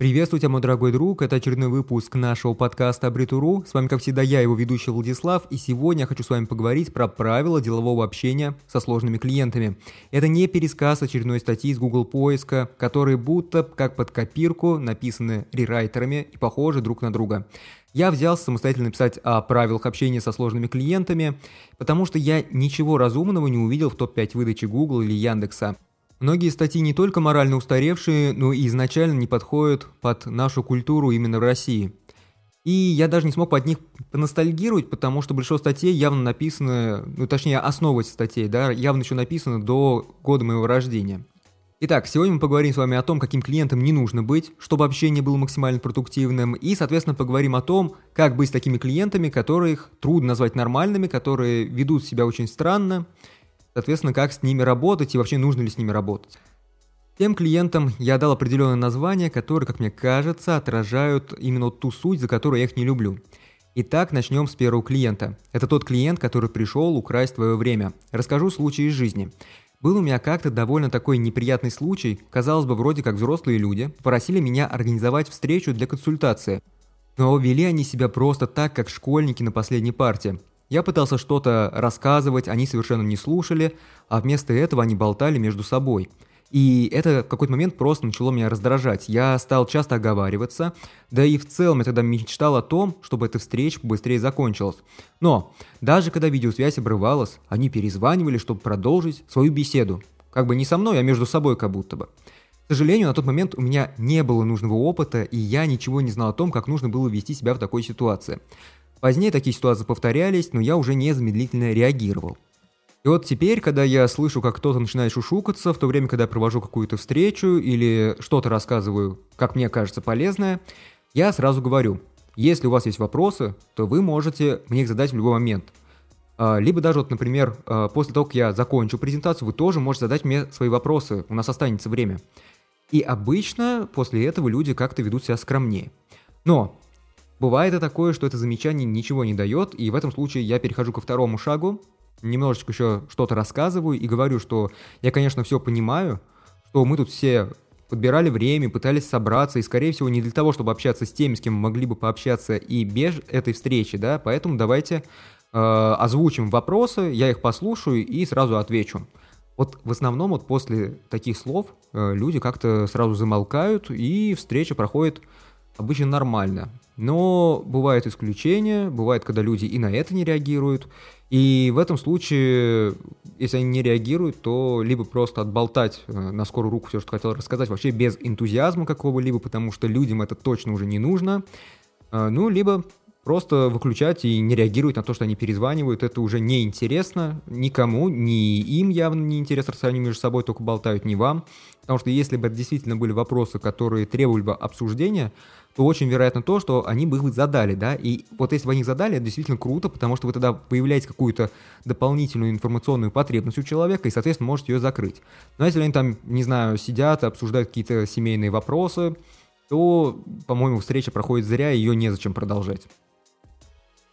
Приветствую тебя, мой дорогой друг, это очередной выпуск нашего подкаста Абритуру. С вами, как всегда, я, его ведущий Владислав, и сегодня я хочу с вами поговорить про правила делового общения со сложными клиентами. Это не пересказ очередной статьи из Google поиска, которые будто как под копирку написаны рерайтерами и похожи друг на друга. Я взялся самостоятельно написать о правилах общения со сложными клиентами, потому что я ничего разумного не увидел в топ-5 выдачи Google или Яндекса. Многие статьи не только морально устаревшие, но и изначально не подходят под нашу культуру именно в России. И я даже не смог под них поностальгировать, потому что большинство статей явно написано, ну точнее основа статей, да, явно еще написано до года моего рождения. Итак, сегодня мы поговорим с вами о том, каким клиентам не нужно быть, чтобы общение было максимально продуктивным, и, соответственно, поговорим о том, как быть с такими клиентами, которых трудно назвать нормальными, которые ведут себя очень странно, Соответственно, как с ними работать и вообще нужно ли с ними работать. Тем клиентам я дал определенное название, которые, как мне кажется, отражают именно ту суть, за которую я их не люблю. Итак, начнем с первого клиента. Это тот клиент, который пришел украсть твое время. Расскажу случай из жизни. Был у меня как-то довольно такой неприятный случай, казалось бы, вроде как взрослые люди, попросили меня организовать встречу для консультации. Но вели они себя просто так, как школьники на последней парте. Я пытался что-то рассказывать, они совершенно не слушали, а вместо этого они болтали между собой. И это в какой-то момент просто начало меня раздражать. Я стал часто оговариваться, да и в целом я тогда мечтал о том, чтобы эта встреча быстрее закончилась. Но даже когда видеосвязь обрывалась, они перезванивали, чтобы продолжить свою беседу. Как бы не со мной, а между собой как будто бы. К сожалению, на тот момент у меня не было нужного опыта, и я ничего не знал о том, как нужно было вести себя в такой ситуации. Позднее такие ситуации повторялись, но я уже незамедлительно реагировал. И вот теперь, когда я слышу, как кто-то начинает шушукаться, в то время, когда я провожу какую-то встречу или что-то рассказываю, как мне кажется, полезное, я сразу говорю, если у вас есть вопросы, то вы можете мне их задать в любой момент. А, либо даже, вот, например, а, после того, как я закончу презентацию, вы тоже можете задать мне свои вопросы, у нас останется время. И обычно после этого люди как-то ведут себя скромнее. Но Бывает и такое, что это замечание ничего не дает, и в этом случае я перехожу ко второму шагу, немножечко еще что-то рассказываю и говорю, что я, конечно, все понимаю, что мы тут все подбирали время, пытались собраться, и, скорее всего, не для того, чтобы общаться с теми, с кем могли бы пообщаться и без этой встречи, да, поэтому давайте э, озвучим вопросы, я их послушаю и сразу отвечу. Вот в основном вот после таких слов э, люди как-то сразу замолкают, и встреча проходит обычно нормально. Но бывают исключения, бывает, когда люди и на это не реагируют. И в этом случае, если они не реагируют, то либо просто отболтать э, на скорую руку все, что хотел рассказать, вообще без энтузиазма какого-либо, потому что людям это точно уже не нужно. Э, ну, либо просто выключать и не реагировать на то, что они перезванивают, это уже не интересно никому, ни им явно не интересно, раз они между собой только болтают, ни вам. Потому что если бы это действительно были вопросы, которые требовали бы обсуждения, то очень вероятно то, что они бы их задали, да, и вот если бы они задали, это действительно круто, потому что вы тогда появляете какую-то дополнительную информационную потребность у человека и, соответственно, можете ее закрыть. Но если они там, не знаю, сидят, обсуждают какие-то семейные вопросы, то, по-моему, встреча проходит зря, ее незачем продолжать.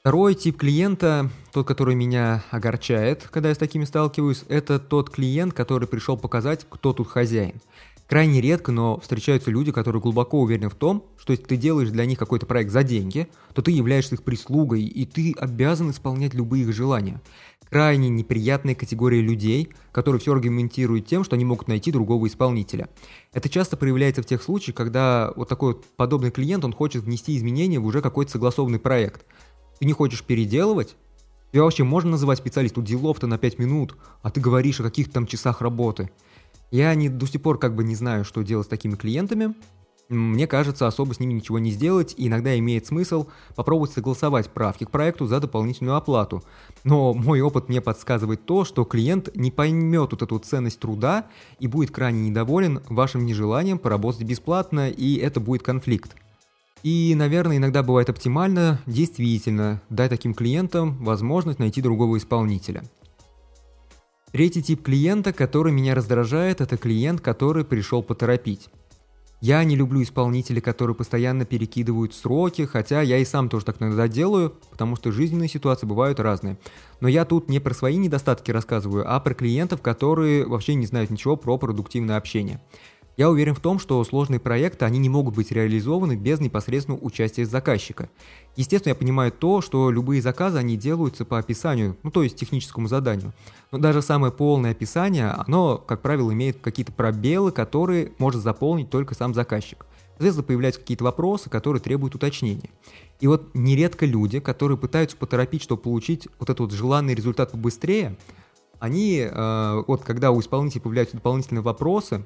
Второй тип клиента, тот, который меня огорчает, когда я с такими сталкиваюсь, это тот клиент, который пришел показать, кто тут хозяин. Крайне редко, но встречаются люди, которые глубоко уверены в том, что если ты делаешь для них какой-то проект за деньги, то ты являешься их прислугой, и ты обязан исполнять любые их желания. Крайне неприятная категория людей, которые все аргументируют тем, что они могут найти другого исполнителя. Это часто проявляется в тех случаях, когда вот такой вот подобный клиент, он хочет внести изменения в уже какой-то согласованный проект. Ты не хочешь переделывать, Тебя вообще можно называть специалистом делов-то на 5 минут, а ты говоришь о каких-то там часах работы. Я не, до сих пор как бы не знаю, что делать с такими клиентами. Мне кажется, особо с ними ничего не сделать, и иногда имеет смысл попробовать согласовать правки к проекту за дополнительную оплату. Но мой опыт мне подсказывает то, что клиент не поймет вот эту ценность труда и будет крайне недоволен вашим нежеланием поработать бесплатно, и это будет конфликт. И, наверное, иногда бывает оптимально действительно дать таким клиентам возможность найти другого исполнителя – Третий тип клиента, который меня раздражает, это клиент, который пришел поторопить. Я не люблю исполнителей, которые постоянно перекидывают сроки, хотя я и сам тоже так иногда делаю, потому что жизненные ситуации бывают разные. Но я тут не про свои недостатки рассказываю, а про клиентов, которые вообще не знают ничего про продуктивное общение. Я уверен в том, что сложные проекты, они не могут быть реализованы без непосредственного участия заказчика. Естественно, я понимаю то, что любые заказы, они делаются по описанию, ну то есть техническому заданию. Но даже самое полное описание, оно, как правило, имеет какие-то пробелы, которые может заполнить только сам заказчик. Соответственно, появляются какие-то вопросы, которые требуют уточнения. И вот нередко люди, которые пытаются поторопить, чтобы получить вот этот вот желанный результат побыстрее, они, э, вот когда у исполнителей появляются дополнительные вопросы,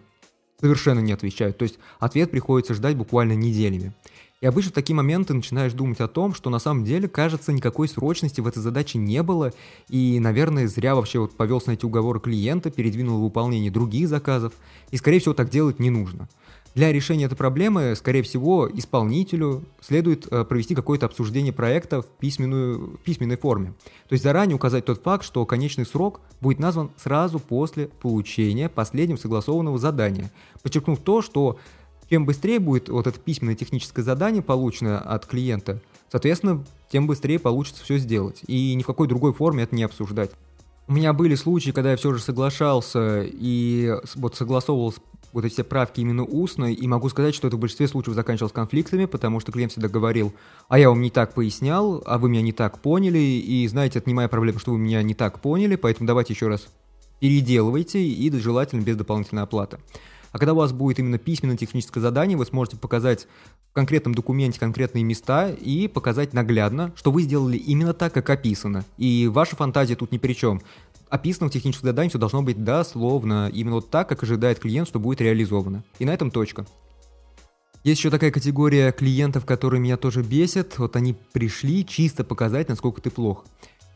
совершенно не отвечают. То есть ответ приходится ждать буквально неделями. И обычно в такие моменты начинаешь думать о том, что на самом деле, кажется, никакой срочности в этой задаче не было, и, наверное, зря вообще вот повелся на эти уговоры клиента, передвинул выполнение других заказов, и, скорее всего, так делать не нужно. Для решения этой проблемы, скорее всего, исполнителю следует э, провести какое-то обсуждение проекта в, письменную, в письменной форме. То есть заранее указать тот факт, что конечный срок будет назван сразу после получения последнего согласованного задания, подчеркнув то, что чем быстрее будет вот это письменное техническое задание получено от клиента, соответственно, тем быстрее получится все сделать. И ни в какой другой форме это не обсуждать. У меня были случаи, когда я все же соглашался и вот согласовывал вот эти все правки именно устно, и могу сказать, что это в большинстве случаев заканчивалось конфликтами, потому что клиент всегда говорил, а я вам не так пояснял, а вы меня не так поняли, и знаете, это не моя проблема, что вы меня не так поняли, поэтому давайте еще раз переделывайте, и желательно без дополнительной оплаты. А когда у вас будет именно письменное техническое задание, вы сможете показать в конкретном документе конкретные места и показать наглядно, что вы сделали именно так, как описано. И ваша фантазия тут ни при чем описано в техническом задании все должно быть дословно, именно вот так, как ожидает клиент, что будет реализовано. И на этом точка. Есть еще такая категория клиентов, которые меня тоже бесят. Вот они пришли чисто показать, насколько ты плох.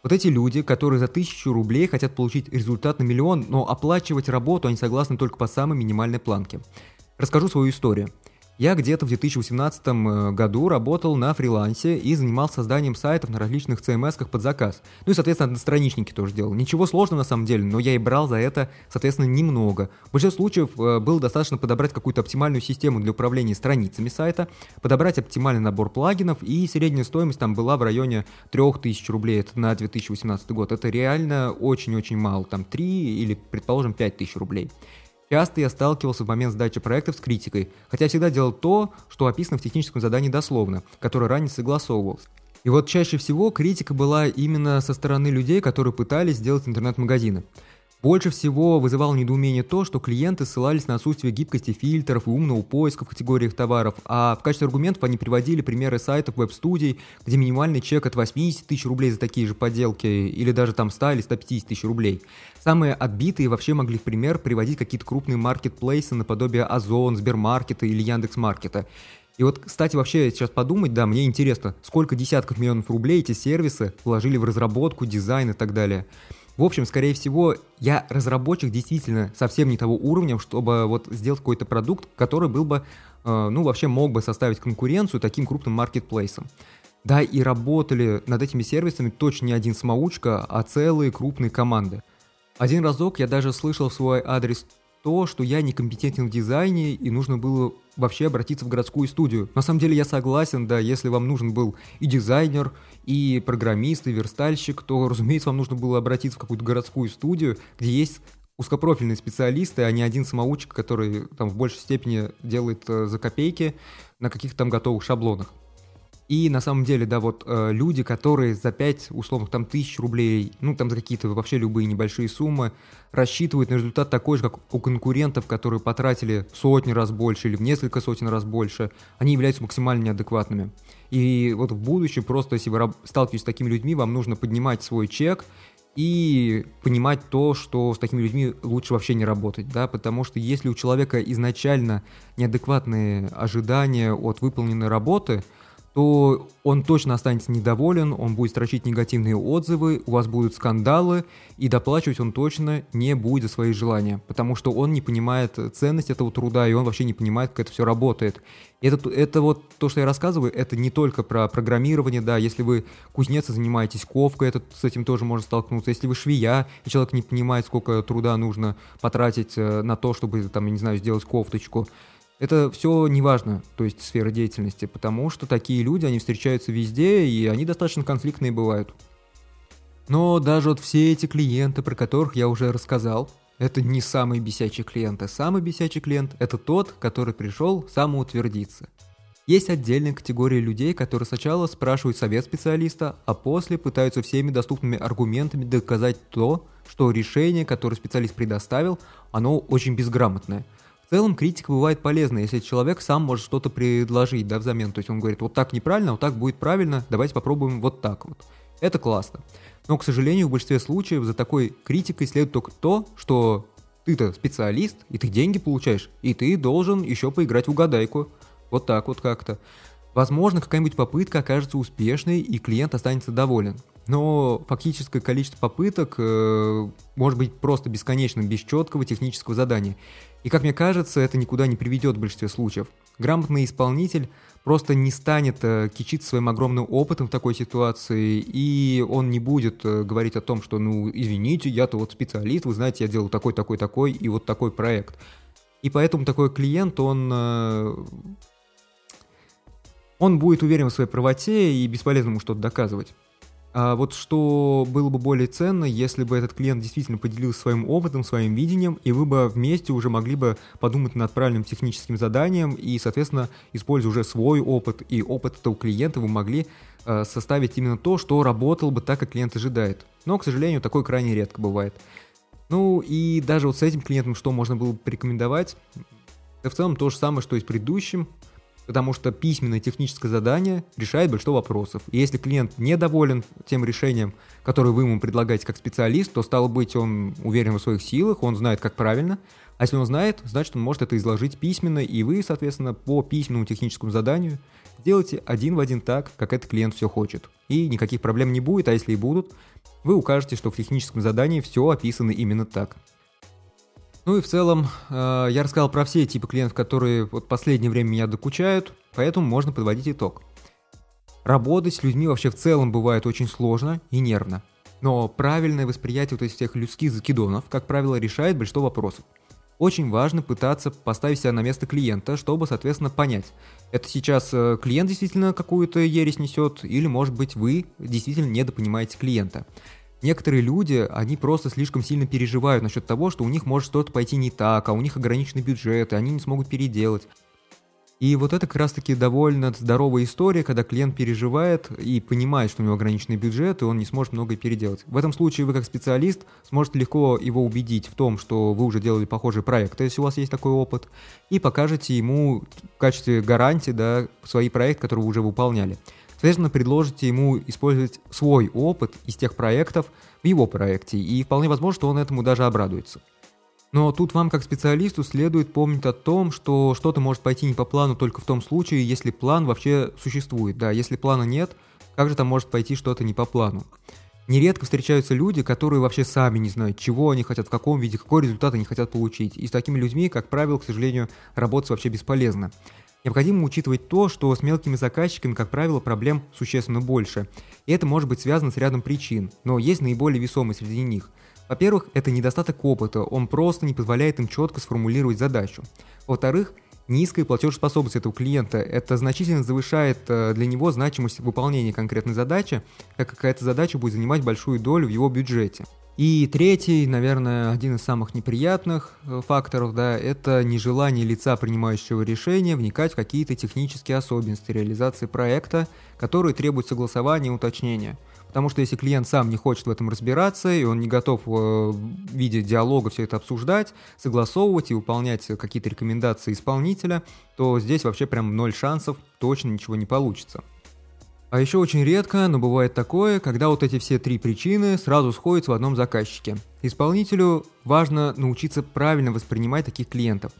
Вот эти люди, которые за тысячу рублей хотят получить результат на миллион, но оплачивать работу они согласны только по самой минимальной планке. Расскажу свою историю. Я где-то в 2018 э, году работал на фрилансе и занимался созданием сайтов на различных CMS-ках под заказ. Ну и, соответственно, одностраничники тоже делал. Ничего сложного на самом деле, но я и брал за это, соответственно, немного. В большинстве случаев э, было достаточно подобрать какую-то оптимальную систему для управления страницами сайта, подобрать оптимальный набор плагинов, и средняя стоимость там была в районе 3000 рублей, это на 2018 год. Это реально очень-очень мало, там 3 или, предположим, 5000 рублей. Часто я сталкивался в момент сдачи проектов с критикой, хотя всегда делал то, что описано в техническом задании дословно, которое ранее согласовывался. И вот чаще всего критика была именно со стороны людей, которые пытались сделать интернет-магазины. Больше всего вызывало недоумение то, что клиенты ссылались на отсутствие гибкости фильтров и умного поиска в категориях товаров, а в качестве аргументов они приводили примеры сайтов веб-студий, где минимальный чек от 80 тысяч рублей за такие же поделки, или даже там 100 или 150 тысяч рублей. Самые отбитые вообще могли в пример приводить какие-то крупные маркетплейсы наподобие Озон, Сбермаркета или Яндекс.Маркета. И вот, кстати, вообще сейчас подумать, да, мне интересно, сколько десятков миллионов рублей эти сервисы вложили в разработку, дизайн и так далее. В общем, скорее всего, я разработчик действительно совсем не того уровня, чтобы вот сделать какой-то продукт, который был бы, э, ну, вообще мог бы составить конкуренцию таким крупным маркетплейсам. Да, и работали над этими сервисами точно не один самоучка, а целые крупные команды. Один разок я даже слышал в свой адрес то, что я некомпетентен в дизайне и нужно было вообще обратиться в городскую студию. На самом деле я согласен, да, если вам нужен был и дизайнер, и программист, и верстальщик, то, разумеется, вам нужно было обратиться в какую-то городскую студию, где есть узкопрофильные специалисты, а не один самоучек, который там в большей степени делает э, за копейки на каких-то там готовых шаблонах. И на самом деле, да, вот э, люди, которые за 5, условно, там, тысяч рублей, ну, там, за какие-то вообще любые небольшие суммы, рассчитывают на результат такой же, как у конкурентов, которые потратили сотни раз больше или в несколько сотен раз больше, они являются максимально неадекватными. И вот в будущем просто, если вы сталкиваетесь с такими людьми, вам нужно поднимать свой чек и понимать то, что с такими людьми лучше вообще не работать, да, потому что если у человека изначально неадекватные ожидания от выполненной работы – то он точно останется недоволен, он будет строчить негативные отзывы, у вас будут скандалы, и доплачивать он точно не будет за свои желания, потому что он не понимает ценность этого труда, и он вообще не понимает, как это все работает. Это, это вот то, что я рассказываю, это не только про программирование, да, если вы кузнец и занимаетесь ковкой, это, с этим тоже можно столкнуться. Если вы швея, и человек не понимает, сколько труда нужно потратить э, на то, чтобы, там, я не знаю, сделать кофточку, это все неважно, то есть сфера деятельности, потому что такие люди, они встречаются везде, и они достаточно конфликтные бывают. Но даже вот все эти клиенты, про которых я уже рассказал, это не самый бесячий клиент, а самый бесячий клиент – это тот, который пришел самоутвердиться. Есть отдельная категория людей, которые сначала спрашивают совет специалиста, а после пытаются всеми доступными аргументами доказать то, что решение, которое специалист предоставил, оно очень безграмотное. В целом критика бывает полезна, если человек сам может что-то предложить да, взамен. То есть он говорит, вот так неправильно, вот так будет правильно, давайте попробуем вот так вот. Это классно. Но, к сожалению, в большинстве случаев за такой критикой следует только то, что ты-то специалист, и ты деньги получаешь, и ты должен еще поиграть в угадайку. Вот так вот как-то. Возможно, какая-нибудь попытка окажется успешной, и клиент останется доволен. Но фактическое количество попыток э, может быть просто бесконечным, без четкого технического задания. И как мне кажется, это никуда не приведет в большинстве случаев. Грамотный исполнитель просто не станет э, кичиться своим огромным опытом в такой ситуации, и он не будет э, говорить о том, что, ну, извините, я-то вот специалист, вы знаете, я делал такой, такой, такой, и вот такой проект. И поэтому такой клиент, он э, он будет уверен в своей правоте и бесполезно ему что-то доказывать. А вот что было бы более ценно, если бы этот клиент действительно поделился своим опытом, своим видением, и вы бы вместе уже могли бы подумать над правильным техническим заданием, и, соответственно, используя уже свой опыт и опыт этого клиента, вы могли э, составить именно то, что работало бы так, как клиент ожидает. Но, к сожалению, такое крайне редко бывает. Ну и даже вот с этим клиентом что можно было бы порекомендовать? Это в целом то же самое, что и с предыдущим потому что письменное техническое задание решает большинство вопросов. И если клиент недоволен тем решением, которое вы ему предлагаете как специалист, то, стало быть, он уверен в своих силах, он знает, как правильно. А если он знает, значит, он может это изложить письменно, и вы, соответственно, по письменному техническому заданию сделаете один в один так, как этот клиент все хочет. И никаких проблем не будет, а если и будут, вы укажете, что в техническом задании все описано именно так. Ну и в целом, э, я рассказал про все типы клиентов, которые вот последнее время меня докучают, поэтому можно подводить итог. Работать с людьми вообще в целом бывает очень сложно и нервно. Но правильное восприятие вот этих всех людских закидонов, как правило, решает большинство вопросов. Очень важно пытаться поставить себя на место клиента, чтобы, соответственно, понять, это сейчас э, клиент действительно какую-то ересь несет, или, может быть, вы действительно недопонимаете клиента. Некоторые люди, они просто слишком сильно переживают насчет того, что у них может что-то пойти не так, а у них ограниченный бюджет, и они не смогут переделать. И вот это как раз-таки довольно здоровая история, когда клиент переживает и понимает, что у него ограниченный бюджет, и он не сможет многое переделать. В этом случае вы как специалист сможете легко его убедить в том, что вы уже делали похожий проект, если у вас есть такой опыт, и покажете ему в качестве гарантии да, свои проекты, которые вы уже выполняли. Соответственно, предложите ему использовать свой опыт из тех проектов в его проекте, и вполне возможно, что он этому даже обрадуется. Но тут вам как специалисту следует помнить о том, что что-то может пойти не по плану только в том случае, если план вообще существует. Да, если плана нет, как же там может пойти что-то не по плану? Нередко встречаются люди, которые вообще сами не знают, чего они хотят, в каком виде, какой результат они хотят получить. И с такими людьми, как правило, к сожалению, работать вообще бесполезно. Необходимо учитывать то, что с мелкими заказчиками, как правило, проблем существенно больше. И это может быть связано с рядом причин, но есть наиболее весомые среди них. Во-первых, это недостаток опыта, он просто не позволяет им четко сформулировать задачу. Во-вторых, низкая платежеспособность этого клиента. Это значительно завышает э, для него значимость выполнения конкретной задачи, как какая-то задача будет занимать большую долю в его бюджете. И третий, наверное, один из самых неприятных э, факторов, да, это нежелание лица, принимающего решение, вникать в какие-то технические особенности реализации проекта, которые требуют согласования и уточнения. Потому что если клиент сам не хочет в этом разбираться, и он не готов э, в виде диалога все это обсуждать, согласовывать и выполнять какие-то рекомендации исполнителя, то здесь вообще прям ноль шансов, точно ничего не получится. А еще очень редко, но бывает такое, когда вот эти все три причины сразу сходятся в одном заказчике. Исполнителю важно научиться правильно воспринимать таких клиентов.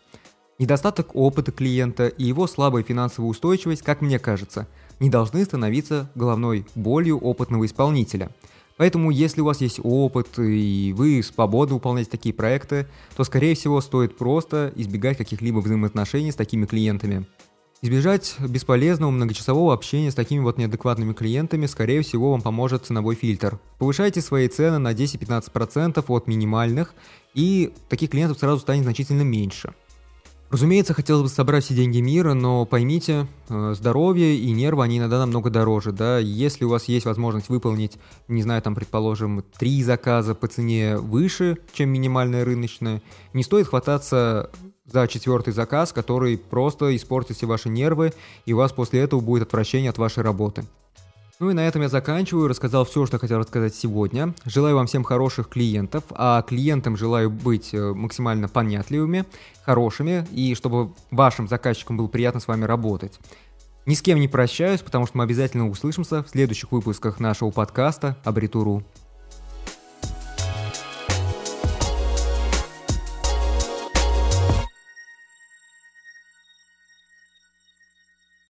Недостаток опыта клиента и его слабая финансовая устойчивость, как мне кажется, не должны становиться головной болью опытного исполнителя. Поэтому, если у вас есть опыт и вы свободно выполняете такие проекты, то, скорее всего, стоит просто избегать каких-либо взаимоотношений с такими клиентами. Избежать бесполезного многочасового общения с такими вот неадекватными клиентами, скорее всего, вам поможет ценовой фильтр. Повышайте свои цены на 10-15% от минимальных, и таких клиентов сразу станет значительно меньше. Разумеется, хотелось бы собрать все деньги мира, но поймите, э, здоровье и нервы, они иногда намного дороже, да, если у вас есть возможность выполнить, не знаю, там, предположим, три заказа по цене выше, чем минимальная рыночная, не стоит хвататься за четвертый заказ, который просто испортит все ваши нервы, и у вас после этого будет отвращение от вашей работы. Ну и на этом я заканчиваю, рассказал все, что хотел рассказать сегодня. Желаю вам всем хороших клиентов, а клиентам желаю быть э, максимально понятливыми, хорошими, и чтобы вашим заказчикам было приятно с вами работать. Ни с кем не прощаюсь, потому что мы обязательно услышимся в следующих выпусках нашего подкаста «Абритуру».